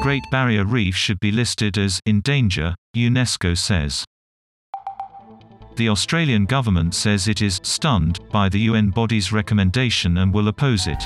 Great Barrier Reef should be listed as in danger, UNESCO says. The Australian government says it is stunned by the UN body's recommendation and will oppose it.